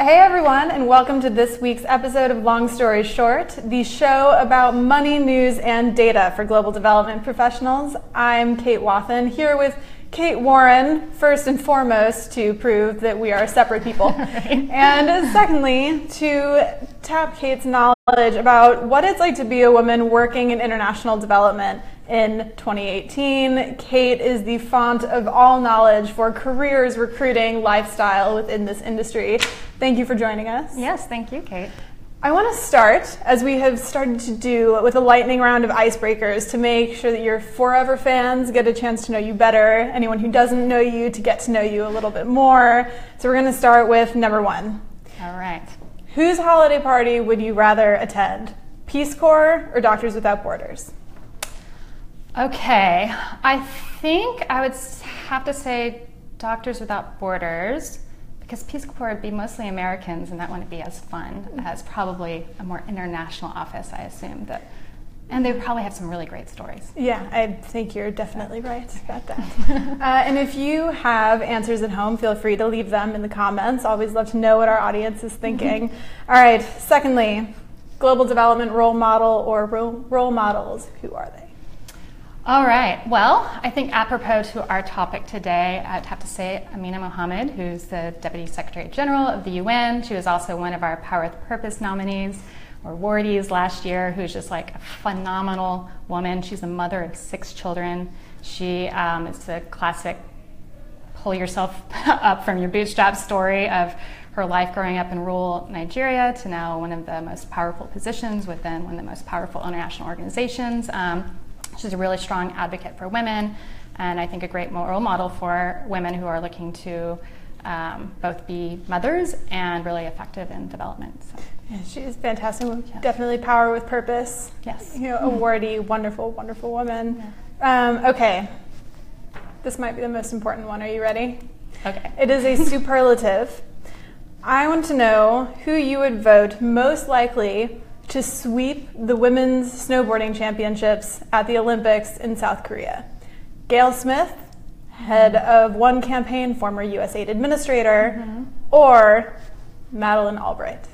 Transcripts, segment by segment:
Hey everyone, and welcome to this week's episode of Long Story Short, the show about money, news, and data for global development professionals. I'm Kate Wathen here with Kate Warren, first and foremost, to prove that we are separate people. right. And secondly, to tap Kate's knowledge about what it's like to be a woman working in international development in 2018. Kate is the font of all knowledge for careers, recruiting, lifestyle within this industry. Thank you for joining us. Yes, thank you, Kate. I want to start, as we have started to do, with a lightning round of icebreakers to make sure that your forever fans get a chance to know you better, anyone who doesn't know you to get to know you a little bit more. So we're going to start with number one. All right. Whose holiday party would you rather attend? Peace Corps or Doctors Without Borders? Okay, I think I would have to say Doctors Without Borders because Peace Corps would be mostly Americans and that wouldn't be as fun as probably a more international office, I assume. That, and they probably have some really great stories. Yeah, I think you're definitely right about that. uh, and if you have answers at home, feel free to leave them in the comments. Always love to know what our audience is thinking. All right, secondly, global development role model or role, role models, who are they? All right. Well, I think apropos to our topic today, I'd have to say Amina Mohammed, who's the Deputy Secretary General of the UN. She was also one of our Power with Purpose nominees or awardees last year, who's just like a phenomenal woman. She's a mother of six children. She um, is a classic pull yourself up from your bootstrap story of her life growing up in rural Nigeria to now one of the most powerful positions within one of the most powerful international organizations. Um, She's a really strong advocate for women, and I think a great role model for women who are looking to um, both be mothers and really effective in development. So. Yeah, she is fantastic. Yeah. Definitely power with purpose. Yes. You know, awardee, wonderful, wonderful woman. Yeah. Um, okay. This might be the most important one. Are you ready? Okay. It is a superlative. I want to know who you would vote most likely to sweep the women's snowboarding championships at the Olympics in South Korea. Gayle Smith, head of One Campaign, former USAID administrator, mm-hmm. or Madeleine Albright?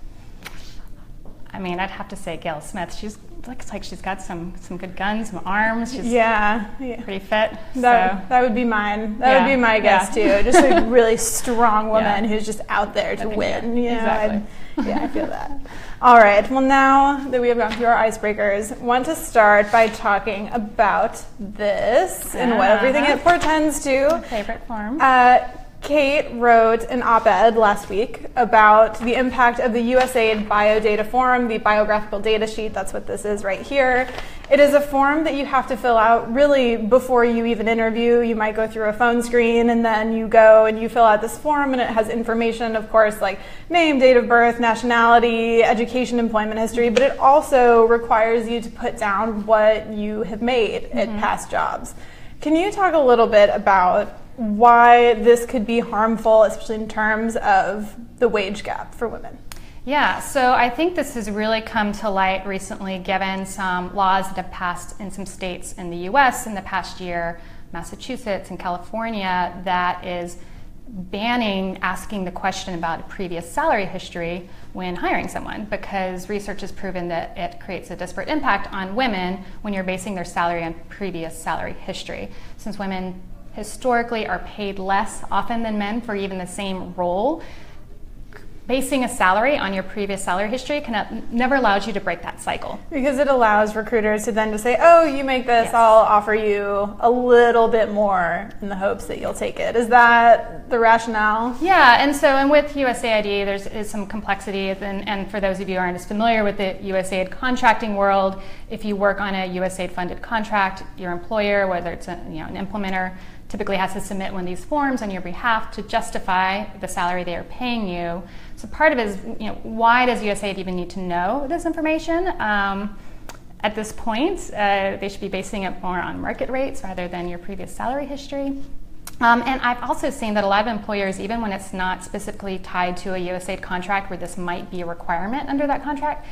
I mean, I'd have to say Gayle Smith. She's looks like she's got some some good guns, some arms. She's yeah, yeah. pretty fit. That, so. that would be mine. That yeah. would be my guess yeah. too. Just a really strong woman who's just out there to win. Know, exactly. yeah, I feel that. All right. Well, now that we have gone through our icebreakers, want to start by talking about this and what everything it portends to. Favorite form. Uh, Kate wrote an op ed last week about the impact of the USAID Biodata Form, the biographical data sheet. That's what this is right here. It is a form that you have to fill out really before you even interview. You might go through a phone screen and then you go and you fill out this form, and it has information, of course, like name, date of birth, nationality, education, employment history, but it also requires you to put down what you have made mm-hmm. at past jobs. Can you talk a little bit about why this could be harmful, especially in terms of the wage gap for women. Yeah, so I think this has really come to light recently given some laws that have passed in some states in the US in the past year, Massachusetts and California, that is banning asking the question about a previous salary history when hiring someone because research has proven that it creates a disparate impact on women when you're basing their salary on previous salary history. Since women historically are paid less often than men for even the same role, basing a salary on your previous salary history can never allows you to break that cycle. Because it allows recruiters to then to say oh you make this yes. i'll offer you a little bit more in the hopes that you'll take it. Is that the rationale? Yeah and so and with usaid there's is some complexity and, and for those of you who aren't as familiar with the usaid contracting world if you work on a usaid funded contract your employer whether it's a, you know, an implementer typically has to submit one of these forms on your behalf to justify the salary they are paying you. So part of it is, you know, why does USAID even need to know this information? Um, at this point, uh, they should be basing it more on market rates rather than your previous salary history. Um, and I've also seen that a lot of employers, even when it's not specifically tied to a USAID contract where this might be a requirement under that contract,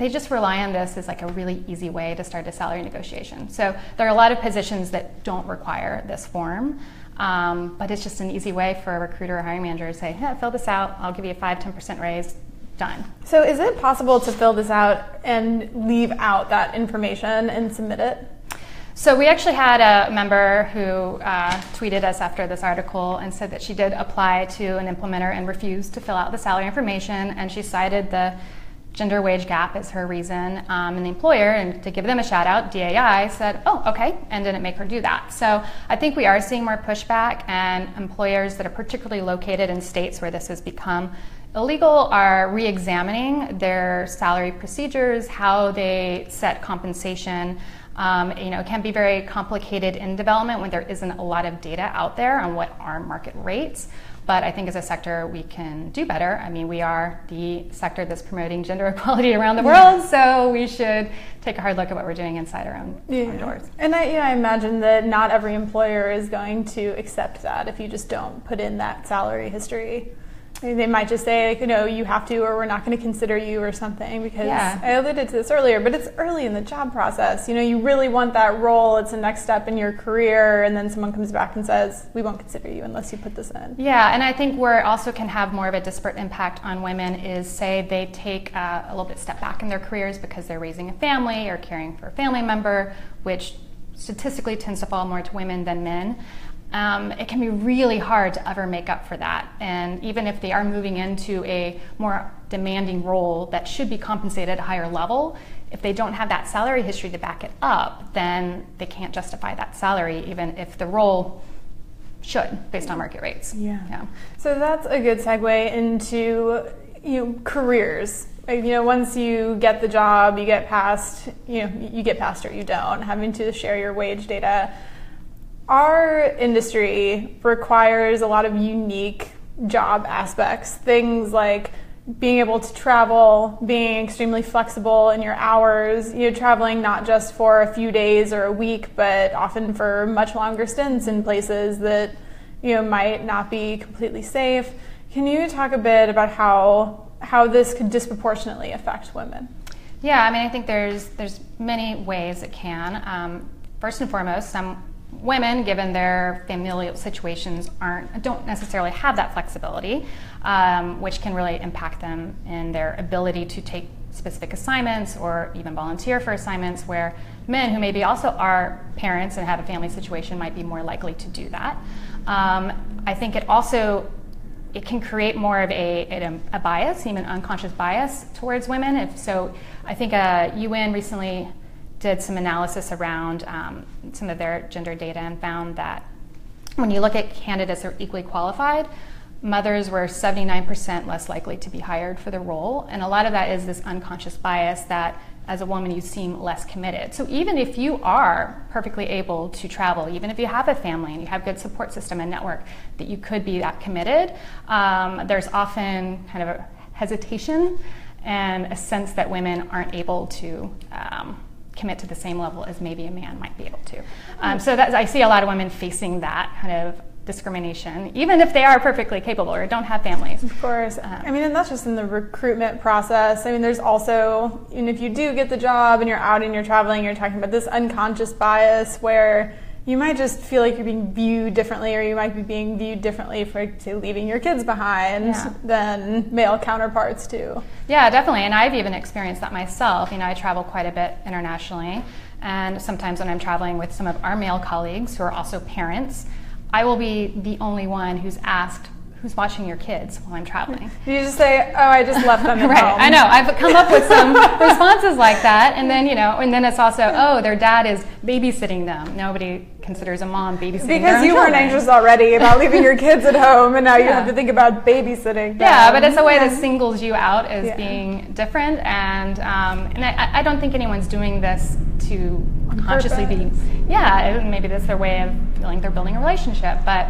they just rely on this as like a really easy way to start a salary negotiation. So there are a lot of positions that don't require this form. Um, but it's just an easy way for a recruiter or hiring manager to say, yeah, fill this out, I'll give you a 5 10% raise, done. So, is it possible to fill this out and leave out that information and submit it? So we actually had a member who uh, tweeted us after this article and said that she did apply to an implementer and refused to fill out the salary information, and she cited the gender wage gap is her reason. Um, and the employer, and to give them a shout out, DAI said, "Oh, okay," and didn't make her do that. So I think we are seeing more pushback, and employers that are particularly located in states where this has become illegal are re-examining their salary procedures, how they set compensation. Um, you know, it can be very complicated in development when there isn't a lot of data out there on what are market rates. But I think as a sector, we can do better. I mean, we are the sector that's promoting gender equality around the world, so we should take a hard look at what we're doing inside our own, yeah. own doors. And I, I imagine that not every employer is going to accept that if you just don't put in that salary history. They might just say, like, you know, you have to, or we're not going to consider you, or something. Because yeah. I alluded to this earlier, but it's early in the job process. You know, you really want that role. It's the next step in your career, and then someone comes back and says, "We won't consider you unless you put this in." Yeah, and I think where it also can have more of a disparate impact on women is, say, they take uh, a little bit step back in their careers because they're raising a family or caring for a family member, which statistically tends to fall more to women than men um, it can be really hard to ever make up for that. And even if they are moving into a more demanding role that should be compensated at a higher level, if they don't have that salary history to back it up, then they can't justify that salary, even if the role should, based on market rates. Yeah. yeah. So that's a good segue into you know careers. You know, once you get the job, you get past you know you get past or you don't having to share your wage data our industry requires a lot of unique job aspects, things like being able to travel, being extremely flexible in your hours, you know, traveling not just for a few days or a week, but often for much longer stints in places that, you know, might not be completely safe. Can you talk a bit about how how this could disproportionately affect women? Yeah, I mean, I think there's there's many ways it can. Um, first and foremost, some women, given their familial situations, aren't don't necessarily have that flexibility, um, which can really impact them in their ability to take specific assignments or even volunteer for assignments. Where men, who maybe also are parents and have a family situation, might be more likely to do that. Um, I think it also it can create more of a, a, a bias, even unconscious bias towards women. If so, I think uh, UN recently did some analysis around um, some of their gender data and found that when you look at candidates that are equally qualified, mothers were 79% less likely to be hired for the role. And a lot of that is this unconscious bias that as a woman you seem less committed. So even if you are perfectly able to travel, even if you have a family and you have good support system and network, that you could be that committed, um, there's often kind of a hesitation and a sense that women aren't able to um, commit to the same level as maybe a man might be able to. Um, so I see a lot of women facing that kind of discrimination, even if they are perfectly capable or don't have families. Of course. Um, I mean, and that's just in the recruitment process. I mean, there's also, and if you do get the job and you're out and you're traveling, you're talking about this unconscious bias where you might just feel like you're being viewed differently, or you might be being viewed differently for say, leaving your kids behind yeah. than male counterparts too. Yeah, definitely. And I've even experienced that myself. You know, I travel quite a bit internationally, and sometimes when I'm traveling with some of our male colleagues who are also parents, I will be the only one who's asked who's watching your kids while I'm traveling. You just say, "Oh, I just left them at right. home." I know. I've come up with some responses like that, and then you know, and then it's also, "Oh, their dad is babysitting them." Nobody considers a mom babysitting because you weren't anxious already about leaving your kids at home, and now yeah. you have to think about babysitting. Them. Yeah, but it's a way that singles you out as yeah. being different, and um, and I, I, don't think anyone's doing this to consciously be. Yeah, maybe that's their way of feeling they're building a relationship, but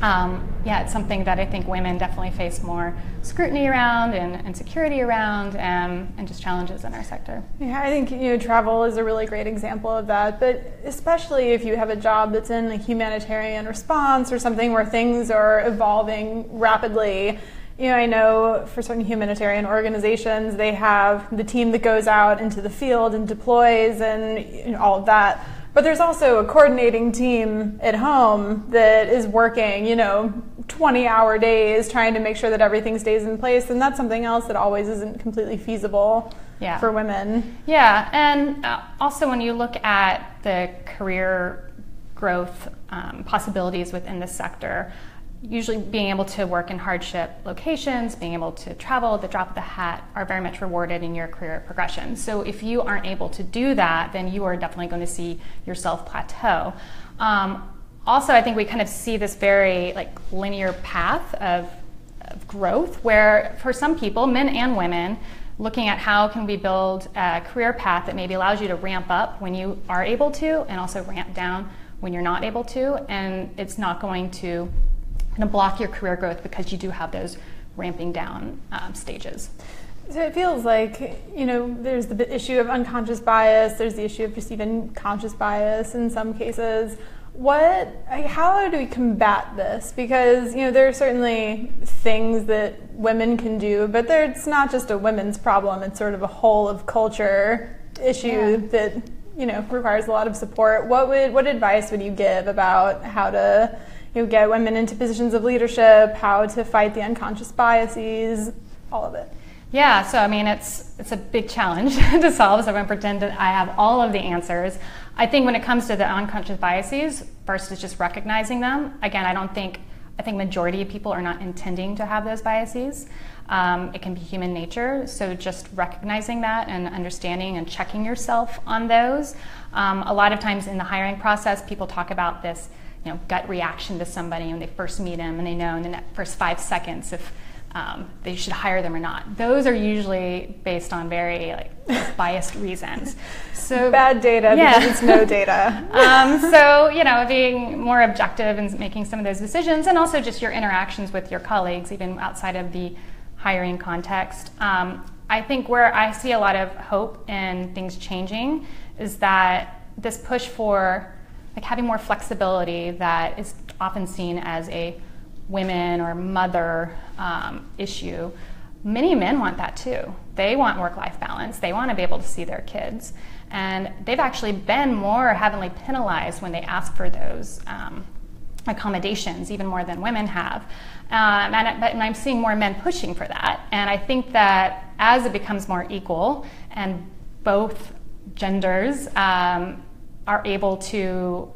um, yeah, it's something that I think women definitely face more scrutiny around and insecurity around um, and just challenges in our sector. Yeah, I think you know travel is a really great example of that, but especially if you have a job that's in a humanitarian response or something where things are evolving rapidly. You know, I know for certain humanitarian organizations, they have the team that goes out into the field and deploys and you know, all of that But there's also a coordinating team at home that is working, you know, 20 hour days trying to make sure that everything stays in place. And that's something else that always isn't completely feasible yeah. for women. Yeah. And uh, also, when you look at the career growth um, possibilities within this sector, usually being able to work in hardship locations, being able to travel at the drop of the hat are very much rewarded in your career progression. So if you aren't able to do that, then you are definitely going to see yourself plateau. Um, also, I think we kind of see this very like linear path of, of growth where for some people, men and women, looking at how can we build a career path that maybe allows you to ramp up when you are able to and also ramp down when you're not able to and it's not going to kind of block your career growth because you do have those ramping down um, stages. So it feels like, you know, there's the issue of unconscious bias, there's the issue of just even conscious bias in some cases. What, how do we combat this? Because, you know, there are certainly things that women can do, but it's not just a women's problem, it's sort of a whole of culture issue yeah. that, you know, requires a lot of support. What would, what advice would you give about how to, you know, get women into positions of leadership, how to fight the unconscious biases, all of it. Yeah, so I mean, it's it's a big challenge to solve. So I won't pretend that I have all of the answers. I think when it comes to the unconscious biases, first is just recognizing them. Again, I don't think I think majority of people are not intending to have those biases. Um, it can be human nature. So just recognizing that and understanding and checking yourself on those. Um, a lot of times in the hiring process, people talk about this you know, gut reaction to somebody when they first meet them and they know in the first five seconds if um, they should hire them or not. Those are usually based on very like biased reasons. So bad data yeah. because it's no data. um, so you know, being more objective and making some of those decisions, and also just your interactions with your colleagues, even outside of the hiring context. Um, I think where I see a lot of hope in things changing is that this push for like having more flexibility that is often seen as a women or mother um, issue. Many men want that too. They want work life balance, they want to be able to see their kids. And they've actually been more heavily penalized when they ask for those um, accommodations, even more than women have. Um, and, and I'm seeing more men pushing for that. And I think that as it becomes more equal and both genders um, are able to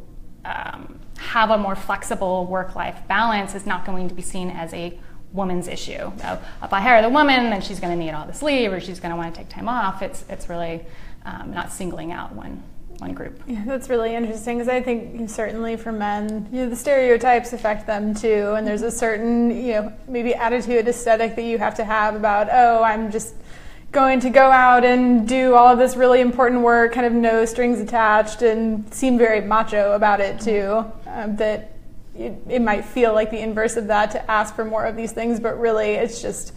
um, have a more flexible work life balance is not going to be seen as a woman's issue. So if I hire the woman, then she's going to need all this leave or she's going to want to take time off. It's, it's really um, not singling out one, one group. Yeah, that's really interesting because I think certainly for men, you know, the stereotypes affect them too. And there's a certain, you know, maybe attitude, aesthetic that you have to have about, oh, I'm just going to go out and do all of this really important work, kind of no strings attached, and seem very macho about it too. Um, that it, it, might feel like the inverse of that to ask for more of these things, but really it's just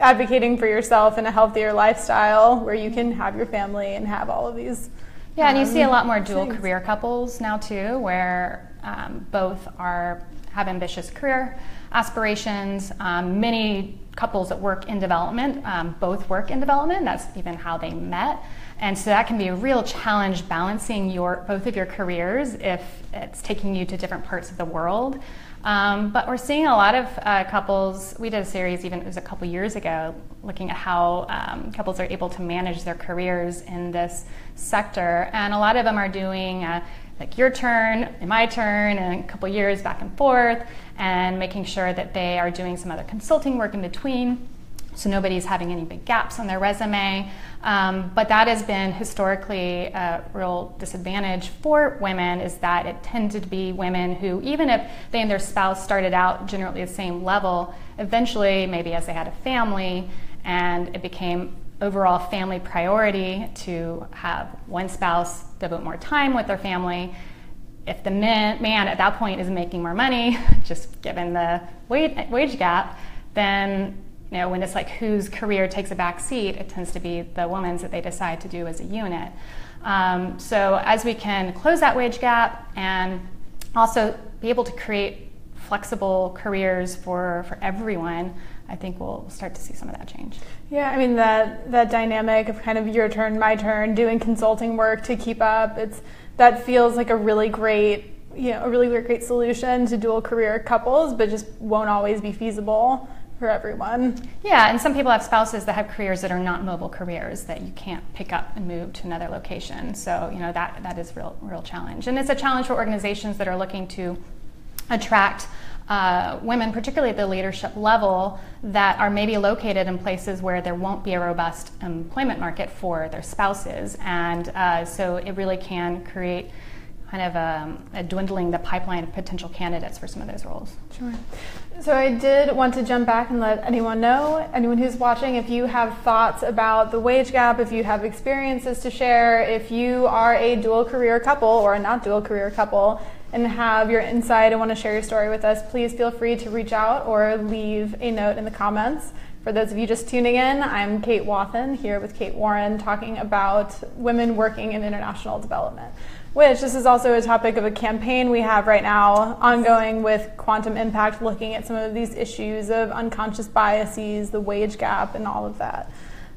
advocating for yourself and a healthier lifestyle where you can have your family and have all of these. Yeah, um, and you see a lot more dual things. career couples now too, where um, both are have ambitious career aspirations. Um, many couples that work in development um, both work in development. That's even how they met. And so that can be a real challenge balancing your both of your careers if it's taking you to different parts of the world. Um, but we're seeing a lot of uh, couples. We did a series even it was a couple years ago, looking at how um, couples are able to manage their careers in this sector, and a lot of them are doing uh, like your turn and my turn, and a couple years back and forth and making sure that they are doing some other consulting work in between so nobody's having any big gaps on their resume. Um, but that has been historically a real disadvantage for women is that it tended to be women who, even if they and their spouse started out generally the same level, eventually, maybe as they had a family and it became overall family priority to have one spouse devote more time with their family if the man, man at that point is making more money, just given the wage, wage gap, then you know when it's like whose career takes a back seat, it tends to be the woman's that they decide to do as a unit. Um, so as we can close that wage gap and also be able to create flexible careers for, for everyone, I think we'll start to see some of that change. Yeah, I mean that that dynamic of kind of your turn, my turn, doing consulting work to keep up. It's that feels like a really great you know a really great solution to dual career couples, but just won't always be feasible for everyone. Yeah, and some people have spouses that have careers that are not mobile careers that you can't pick up and move to another location. So you know that that is real real challenge, and it's a challenge for organizations that are looking to attract. Uh, women, particularly at the leadership level, that are maybe located in places where there won't be a robust employment market for their spouses. And uh, so it really can create kind of a, um, a dwindling the pipeline of potential candidates for some of those roles. Sure. So I did want to jump back and let anyone know, anyone who's watching, if you have thoughts about the wage gap, if you have experiences to share, if you are a dual career couple or a not dual career couple and have your insight and want to share your story with us, please feel free to reach out or leave a note in the comments. For those of you just tuning in, I'm Kate Wathen here with Kate Warren talking about women working in international development which this is also a topic of a campaign we have right now ongoing with Quantum Impact, looking at some of these issues of unconscious biases, the wage gap, and all of that.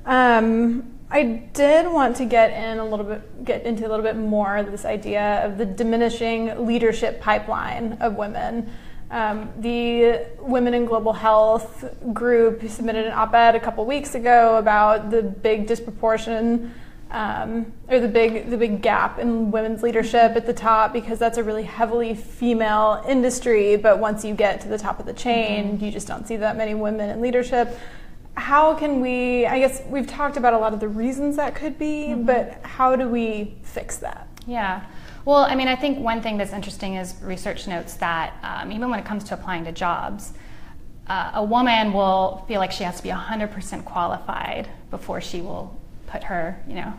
Um, I did want to get in a little bit, get into a little bit more this idea of the diminishing leadership pipeline of women. Um, the Women in Global Health group submitted an op-ed a couple weeks ago about the big disproportion um, or the big the big gap in women's leadership at the top because that's a really heavily female industry. But once you get to the top of the chain, mm-hmm. you just don't see that many women in leadership. How can we? I guess we've talked about a lot of the reasons that could be, mm-hmm. but how do we fix that? Yeah. Well, I mean, I think one thing that's interesting is research notes that um, even when it comes to applying to jobs, uh, a woman will feel like she has to be 100% qualified before she will put her, you know,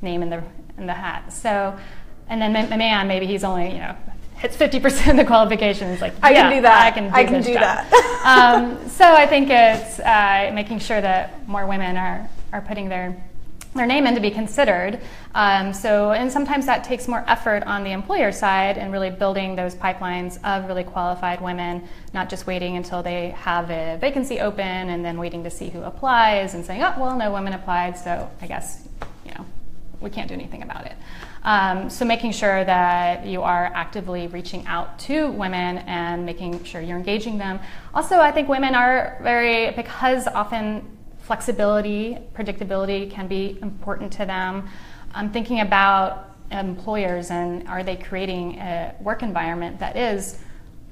name in the in the hat. So, and then the man, maybe he's only, you know, hits 50% of the qualifications. Like, I yeah, can do that. I can do, I can do that. um, so I think it's uh, making sure that more women are, are putting their their name in to be considered. Um, so, and sometimes that takes more effort on the employer side and really building those pipelines of really qualified women, not just waiting until they have a vacancy open and then waiting to see who applies and saying, oh, well, no women applied, so I guess, you know, we can't do anything about it. Um, so, making sure that you are actively reaching out to women and making sure you're engaging them. Also, I think women are very, because often flexibility, predictability can be important to them. I'm thinking about employers and are they creating a work environment that is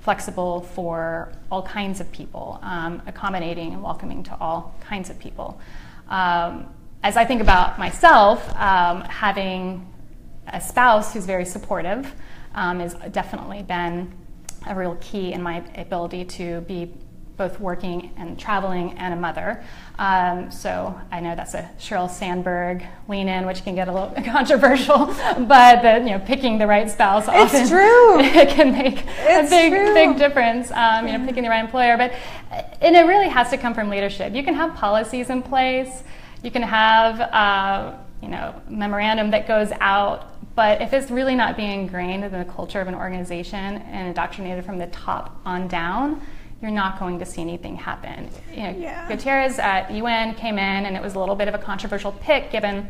flexible for all kinds of people, um, accommodating and welcoming to all kinds of people. Um, as I think about myself, um, having a spouse who's very supportive um, has definitely been a real key in my ability to be both working and traveling and a mother. Um, so I know that's a Sheryl Sandberg lean in, which can get a little controversial, but the, you know, picking the right spouse often it's true. it can make it's a big, true. big difference. Um, you know, picking the right employer, but and it really has to come from leadership. You can have policies in place, you can have uh, you know memorandum that goes out. But if it's really not being ingrained in the culture of an organization and indoctrinated from the top on down, you're not going to see anything happen. You know, yeah. Guterres at UN came in, and it was a little bit of a controversial pick given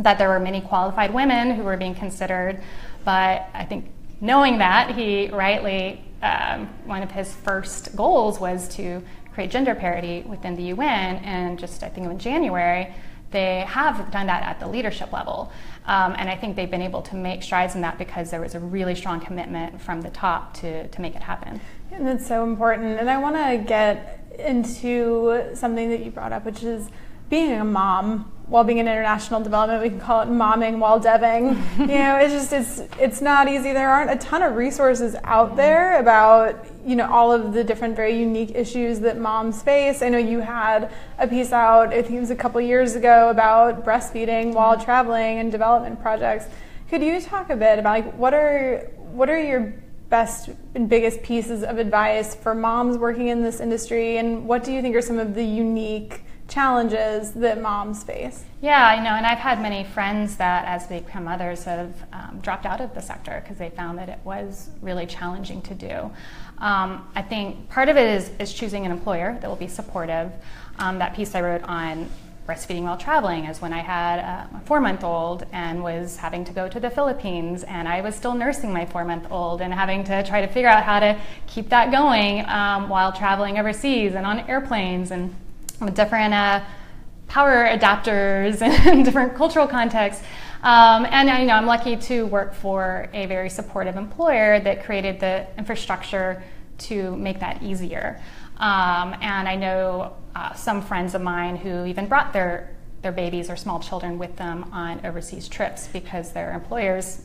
that there were many qualified women who were being considered. But I think knowing that, he rightly, um, one of his first goals was to create gender parity within the UN. And just, I think, in January, they have done that at the leadership level. Um, and I think they've been able to make strides in that because there was a really strong commitment from the top to, to make it happen. And that's so important. And I want to get into something that you brought up, which is being a mom while being in international development. We can call it momming while deving. you know, it's just it's it's not easy. There aren't a ton of resources out there about you know all of the different very unique issues that moms face. I know you had a piece out. I think it was a couple years ago about breastfeeding while traveling and development projects. Could you talk a bit about like what are what are your best and biggest pieces of advice for moms working in this industry and what do you think are some of the unique challenges that moms face. Yeah i know and i've had many friends that as they become mothers have um, dropped out of the sector because they found that it was really challenging to do. Um, i think part of it is, is choosing an employer that will be supportive. Um, that piece i wrote on breastfeeding while traveling is when I had a four month old and was having to go to the Philippines, and I was still nursing my four month old and having to try to figure out how to keep that going um, while traveling overseas and on airplanes and different uh, power adapters and different cultural contexts. Um, and you know, I'm lucky to work for a very supportive employer that created the infrastructure to make that easier. Um, and I know uh, some friends of mine who even brought their their babies or small children with them on overseas trips because their employers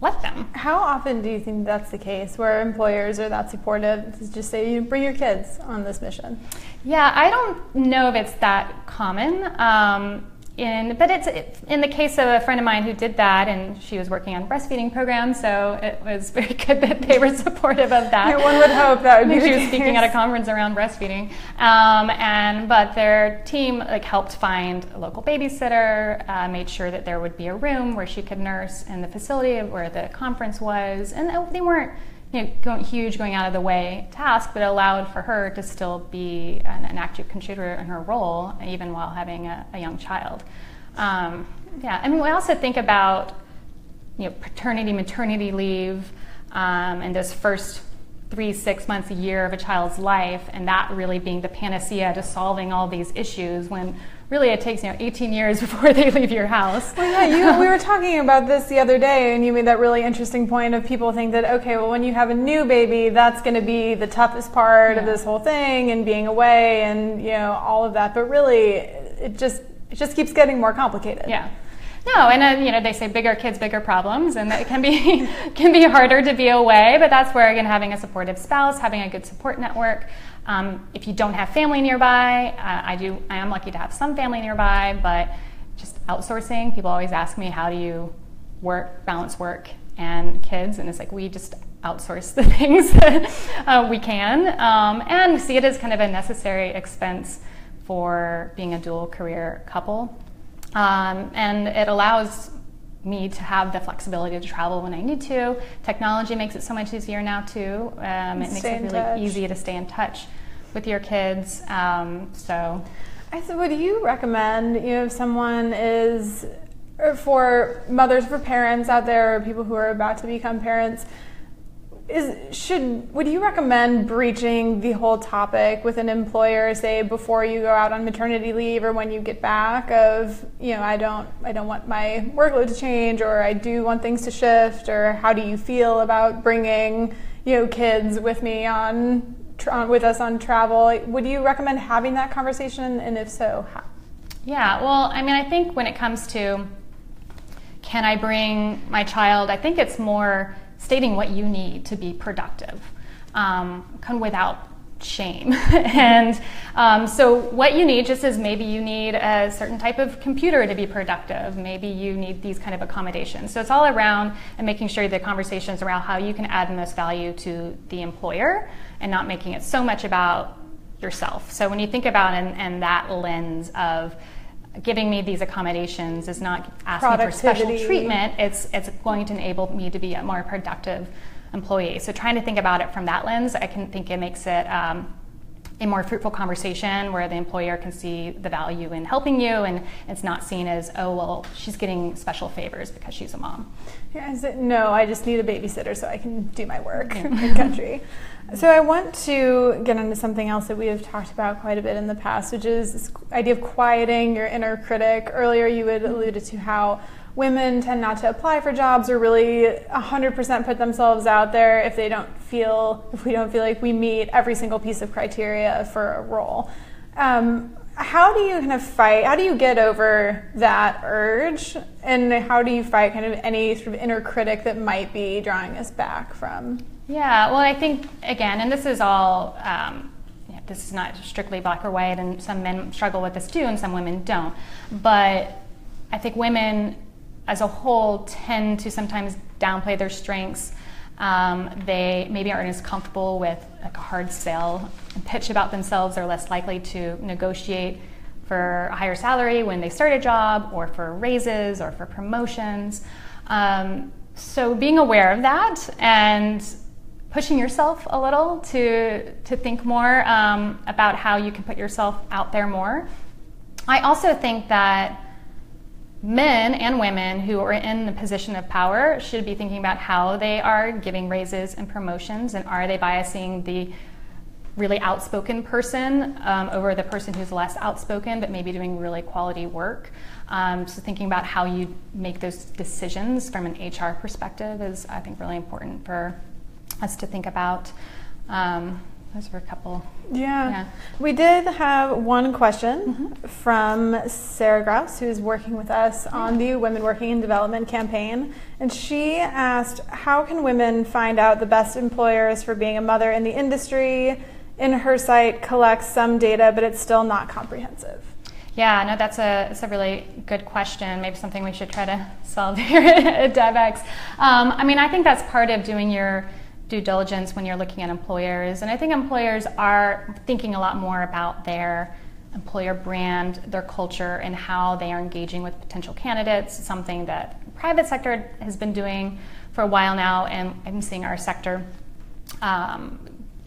let them. How often do you think that's the case where employers are that supportive to just say, you bring your kids on this mission? Yeah, I don't know if it's that common. Um, in, but it's in the case of a friend of mine who did that, and she was working on breastfeeding programs, so it was very good that they were supportive of that. One would hope that would be. she was speaking at a conference around breastfeeding, um, and but their team like helped find a local babysitter, uh, made sure that there would be a room where she could nurse in the facility where the conference was, and they weren't you know, huge, going out of the way task, but allowed for her to still be an, an active contributor in her role, even while having a, a young child. Um, yeah, I mean, we also think about you know, paternity, maternity leave, um, and those first three, six months, a year of a child's life, and that really being the panacea to solving all these issues when really it takes you know 18 years before they leave your house. Well, yeah, you, we were talking about this the other day, and you made that really interesting point of people think that okay, well, when you have a new baby, that's going to be the toughest part yeah. of this whole thing, and being away, and you know all of that. But really, it just it just keeps getting more complicated. Yeah. No, and uh, you know they say bigger kids, bigger problems, and it can be can be harder to be away. But that's where again having a supportive spouse, having a good support network. Um, if you don't have family nearby, uh, I do. I am lucky to have some family nearby, but just outsourcing. People always ask me, how do you work, balance work and kids? And it's like we just outsource the things that uh, we can, um, and see it as kind of a necessary expense for being a dual career couple. Um, and it allows me to have the flexibility to travel when I need to. Technology makes it so much easier now too. Um, it makes it really touch. easy to stay in touch with your kids. Um, so, I said, would you recommend you know if someone is for mothers for parents out there or people who are about to become parents? Is should would you recommend breaching the whole topic with an employer say before you go out on maternity leave or when you get back of you know I don't I don't want my workload to change or I do want things to shift or how do you feel about bringing you know kids with me on, with us on travel? Would you recommend having that conversation? And if so how? Yeah well I mean I think when it comes to can I bring my child I think it's more stating what you need to be productive um, without shame. and um, so, what you need just is maybe you need a certain type of computer to be productive. Maybe you need these kind of accommodations. So, it's all around and making sure the conversations around how you can add the most value to the employer and not making it so much about yourself. So, when you think about and, that lens of giving me these accommodations is not asking for special treatment. It's it's going to enable me to be a more productive employee. So trying to think about it from that lens, I can think it makes it. Um, a more fruitful conversation where the employer can see the value in helping you and it's not seen as oh well she's getting special favors because she's a mom yeah I said, no i just need a babysitter so i can do my work yeah. in country so I want to get into something else that we have talked about quite a bit in the past, which is this idea of quieting your inner critic. Earlier, you had alluded to how women tend not to apply for jobs or really 100% put themselves out there if they don't feel if we don't feel like we meet every single piece of criteria for a role. Um, how do you kind of fight? How do you get over that urge? And how do you fight kind of any sort of inner critic that might be drawing us back from yeah, well, I think, again, and this is all, um, this is not strictly black or white, and some men struggle with this too, and some women don't. But I think women as a whole tend to sometimes downplay their strengths. Um, they maybe aren't as comfortable with like a hard sell pitch about themselves. They're less likely to negotiate for a higher salary when they start a job, or for raises, or for promotions. Um, so being aware of that and pushing yourself a little to to think more um, about how you can put yourself out there more. I also think that men and women who are in the position of power should be thinking about how they are giving raises and promotions and are they biasing the really outspoken person um, over the person who's less outspoken but maybe doing really quality work. Um, so thinking about how you make those decisions from an HR perspective is, I think, really important for us to think about. Um, those were a couple. Yeah. yeah. We did have one question mm-hmm. from Sarah Grouse, who's working with us on the Women Working in Development campaign. And she asked How can women find out the best employers for being a mother in the industry? In her site, collects some data, but it's still not comprehensive. Yeah, no, that's a, that's a really good question. Maybe something we should try to solve here at Devex. Um, I mean, I think that's part of doing your due diligence when you're looking at employers. And I think employers are thinking a lot more about their employer brand, their culture, and how they are engaging with potential candidates, something that private sector has been doing for a while now, and I'm seeing our sector um,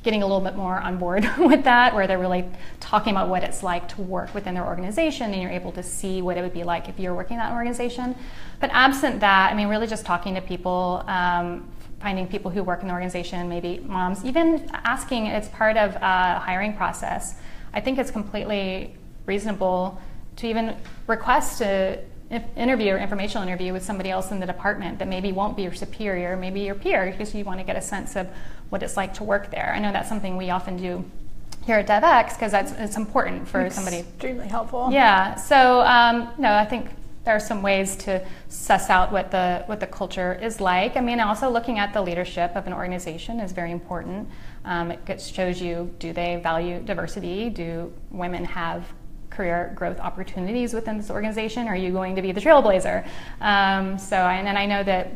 getting a little bit more on board with that, where they're really talking about what it's like to work within their organization, and you're able to see what it would be like if you're working in that organization. But absent that, I mean, really just talking to people, um, finding people who work in the organization, maybe moms, even asking, it's part of a hiring process. I think it's completely reasonable to even request a interview or informational interview with somebody else in the department that maybe won't be your superior, maybe your peer, because you want to get a sense of what it's like to work there. I know that's something we often do here at Devex because that's it's important for somebody. Extremely helpful. Yeah. So um, no, I think there are some ways to suss out what the what the culture is like. I mean, also looking at the leadership of an organization is very important. Um, it shows you do they value diversity? Do women have career growth opportunities within this organization? Are you going to be the trailblazer? Um, so, and, and I know that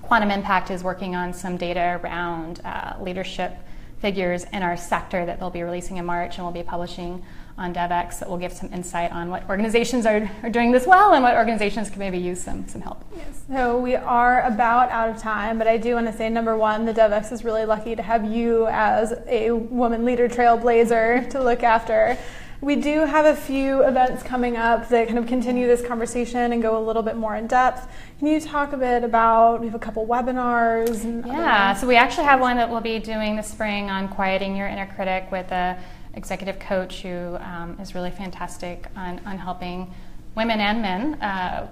Quantum Impact is working on some data around uh, leadership figures in our sector that they'll be releasing in March and we'll be publishing on Devex that will give some insight on what organizations are, are doing this well and what organizations can maybe use some, some help. Yes. So we are about out of time, but I do want to say number one, the Devex is really lucky to have you as a woman leader trailblazer to look after. We do have a few events coming up that kind of continue this conversation and go a little bit more in depth. Can you talk a bit about? We have a couple webinars. yeah, so we actually have one that we'll be doing this spring on quieting your inner critic with a executive coach who um, is really fantastic on, on helping women and men uh,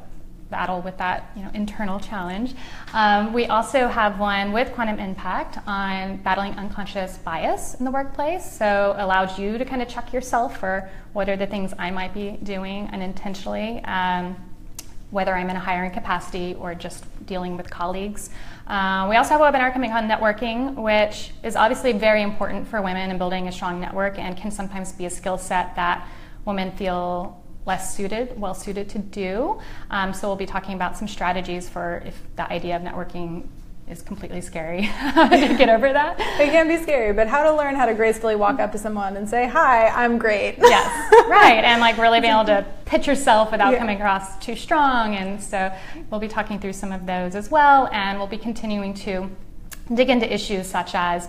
battle with that you know, internal challenge. Um, we also have one with Quantum Impact on battling unconscious bias in the workplace. So allows you to kind of check yourself for what are the things I might be doing unintentionally. Um, whether I'm in a hiring capacity or just dealing with colleagues. Uh, we also have a webinar coming on networking, which is obviously very important for women in building a strong network and can sometimes be a skill set that women feel less suited, well suited to do. Um, so we'll be talking about some strategies for if the idea of networking is completely scary to get over that. It can be scary, but how to learn how to gracefully walk up to someone and say, "Hi, I'm great." Yes, right, and like really being able to pitch yourself without yeah. coming across too strong. And so we'll be talking through some of those as well, and we'll be continuing to dig into issues such as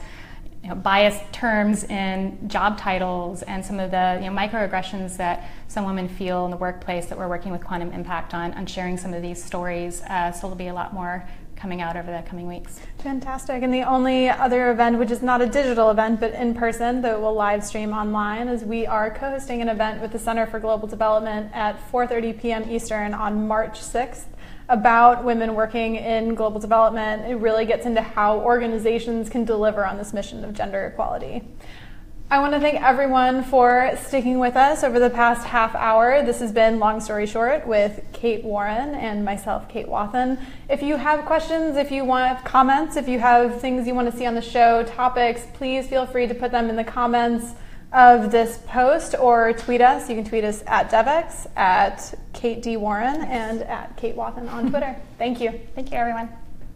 you know, biased terms in job titles and some of the you know, microaggressions that some women feel in the workplace that we're working with Quantum Impact on, on sharing some of these stories. Uh, so there'll be a lot more coming out over the coming weeks. Fantastic. And the only other event, which is not a digital event but in person, that will live stream online, is we are co-hosting an event with the Center for Global Development at 4:30 p.m. Eastern on March 6th about women working in global development. It really gets into how organizations can deliver on this mission of gender equality. I want to thank everyone for sticking with us over the past half hour. This has been Long Story Short with Kate Warren and myself, Kate Wathen. If you have questions, if you want comments, if you have things you want to see on the show, topics, please feel free to put them in the comments of this post or tweet us. You can tweet us at Devex, at Kate D. Warren, and at Kate Wathen on Twitter. Thank you. Thank you, everyone.